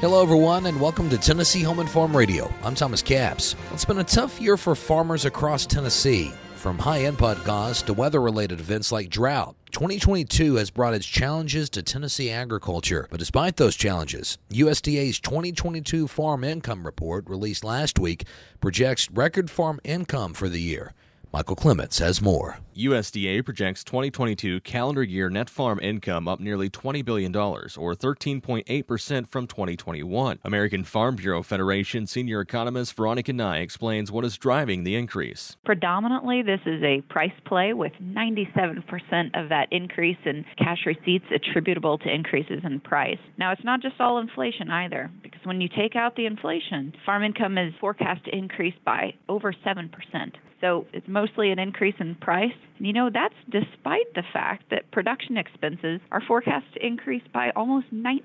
Hello, everyone, and welcome to Tennessee Home and Farm Radio. I'm Thomas Capps. It's been a tough year for farmers across Tennessee. From high input costs to weather related events like drought, 2022 has brought its challenges to Tennessee agriculture. But despite those challenges, USDA's 2022 Farm Income Report, released last week, projects record farm income for the year. Michael Clements has more. USDA projects 2022 calendar year net farm income up nearly $20 billion, or 13.8% from 2021. American Farm Bureau Federation senior economist Veronica Nigh explains what is driving the increase. Predominantly, this is a price play with 97% of that increase in cash receipts attributable to increases in price. Now, it's not just all inflation either, because when you take out the inflation, farm income is forecast to increase by over 7%. So it's mostly an increase in price. And you know, that's despite the fact that production expenses are forecast to increase by almost 19%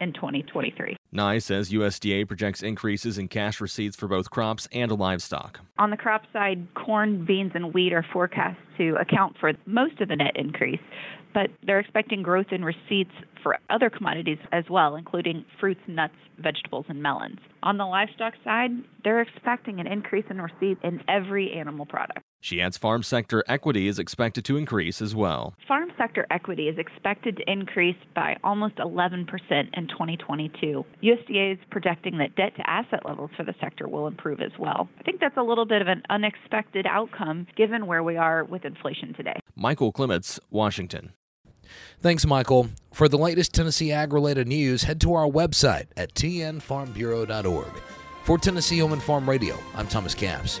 in 2023. Nigh says USDA projects increases in cash receipts for both crops and livestock. On the crop side, corn, beans, and wheat are forecast to account for most of the net increase, but they're expecting growth in receipts for other commodities as well, including fruits, nuts, vegetables, and melons. On the livestock side, they're expecting an increase in receipts in every animal product. She adds farm sector equity is expected to increase as well. Farm sector equity is expected to increase by almost 11% in 2022. USDA is projecting that debt to asset levels for the sector will improve as well. I think that's a little bit of an unexpected outcome given where we are with inflation today. Michael Clements, Washington. Thanks, Michael. For the latest Tennessee ag related news, head to our website at tnfarmbureau.org. For Tennessee Home and Farm Radio, I'm Thomas Capps.